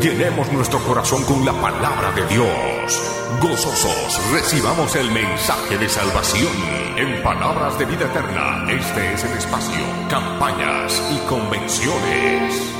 Llenemos nuestro corazón con la palabra de Dios. Gozosos, recibamos el mensaje de salvación. En Palabras de Vida Eterna, este es el espacio, campañas y convenciones.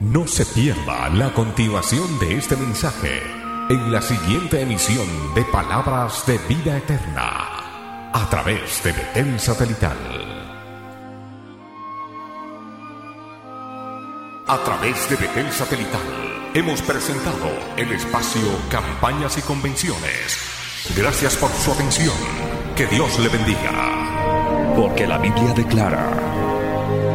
No se pierda la continuación de este mensaje en la siguiente emisión de Palabras de Vida Eterna a través de Betel Satelital. A través de Betel Satelital hemos presentado el espacio Campañas y Convenciones. Gracias por su atención. Que Dios le bendiga. Porque la Biblia declara,